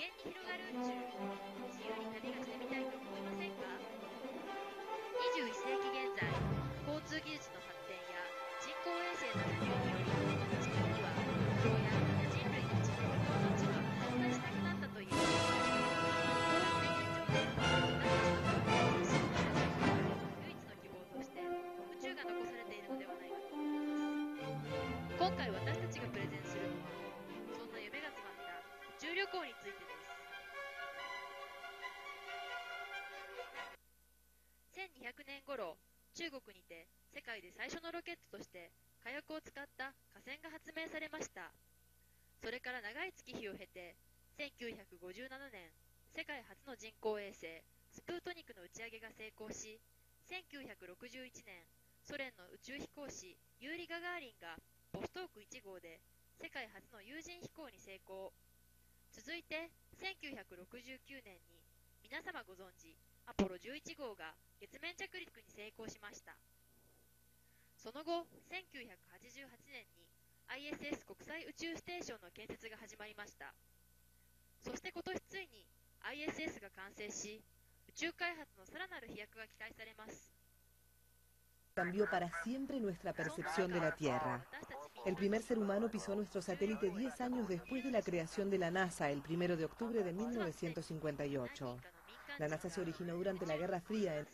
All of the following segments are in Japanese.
無限に広がる宇宙自由に旅がしてみたいと思いませんか21世紀現在交通技術の発展や人工衛星の普及により地球には人や人類の知能命が存在しなくなったというこういった現状で私たちの文明や進化の唯一の希望として宇宙が残されているのではないかと思います今回私たちがプレゼンするのは宇宙旅行についてです。1200年頃中国にて世界で最初のロケットとして火薬を使った火箭が発明されました。それから長い月日を経て1957年世界初の人工衛星スプートニクの打ち上げが成功し1961年ソ連の宇宙飛行士ユーリ・ガガーリンがボストーク1号で世界初の有人飛行に成功。続いて1969年に皆様ご存知アポロ11号が月面着陸に成功しました。その後1988年に ISS 国際宇宙ステーションの建設が始まりました。そして今年ついに ISS が完成し宇宙開発のさらなる飛躍が期待されます。Cambió para siempre nuestra percepción de la Tierra. El primer ser humano pisó nuestro satélite 10 años después de la creación de la NASA, el 1 de octubre de 1958. La NASA se originó durante la Guerra Fría. En...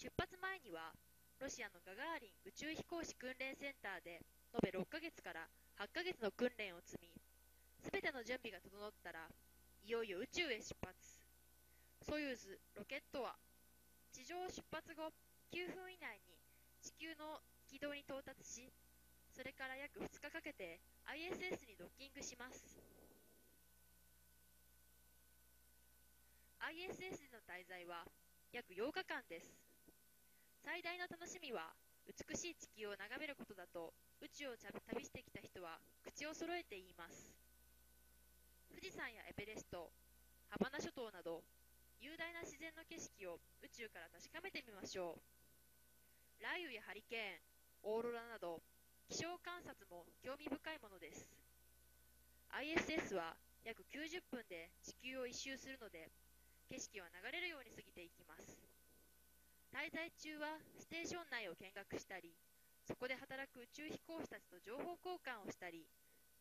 出発前にはロシアのガガーリン宇宙飛行士訓練センターで延べ6ヶ月から8ヶ月の訓練を積み全ての準備が整ったらいよいよ宇宙へ出発。ソユーズロケットは地上出発後9分以内に地球の軌道に到達しそれから約2日かけて ISS にドッキングします。ISS での滞在は約8日間です。最大の楽しみは美しい地球を眺めることだと宇宙を旅してきた人は口を揃えて言います。富士山やエベレストハバナ諸島など雄大な自然の景色を宇宙から確かめてみましょう。雷雨やハリケーンオーロラなど気象観察も興味深いものです。ISS は約90分で地球を一周するので景色は流れるように過ぎていきます。滞在中はステーション内を見学したりそこで働く宇宙飛行士たちと情報交換をしたり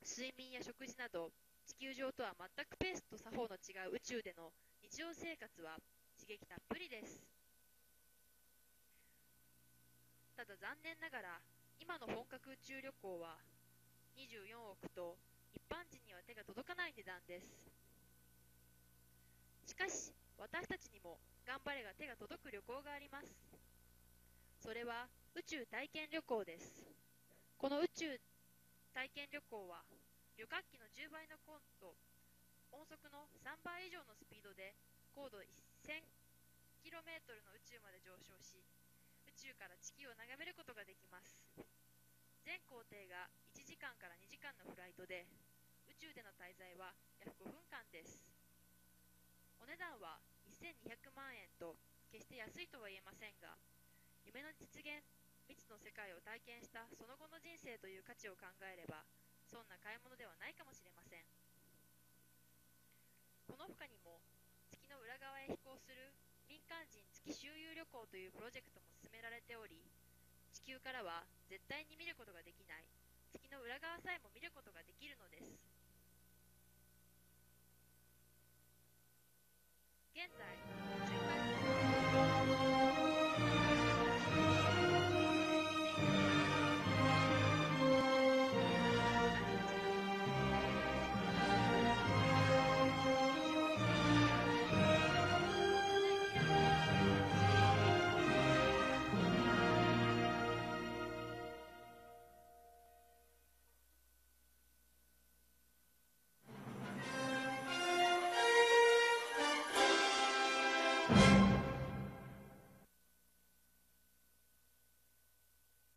睡眠や食事など地球上とは全くペースと作法の違う宇宙での日常生活は刺激たっぷりです。ただ残念ながら今の本格宇宙旅行は24億と一般人には手が届かない値段です。しかし私たちにも頑張れが手が届く旅行があります。それは宇宙体験旅行です。この宇宙体験旅行は旅客機の10倍の高度音速の3倍以上のスピードで高度 1000km の宇宙まで上昇し宇宙から地球を眺めることができます。全行程が1時間から2時間のフライトで宇宙での滞在は約5分間ですお値段は1200万円と決して安いとは言えませんが夢の実現未知の世界を体験したその後の人生という価値を考えればそんな買い物ではないかもしれません。この他にも月の裏側へ飛行する民間人月周遊旅行というプロジェクトも進められており地球からは絶対に見ることができない月の裏側さえも見ることができるのです。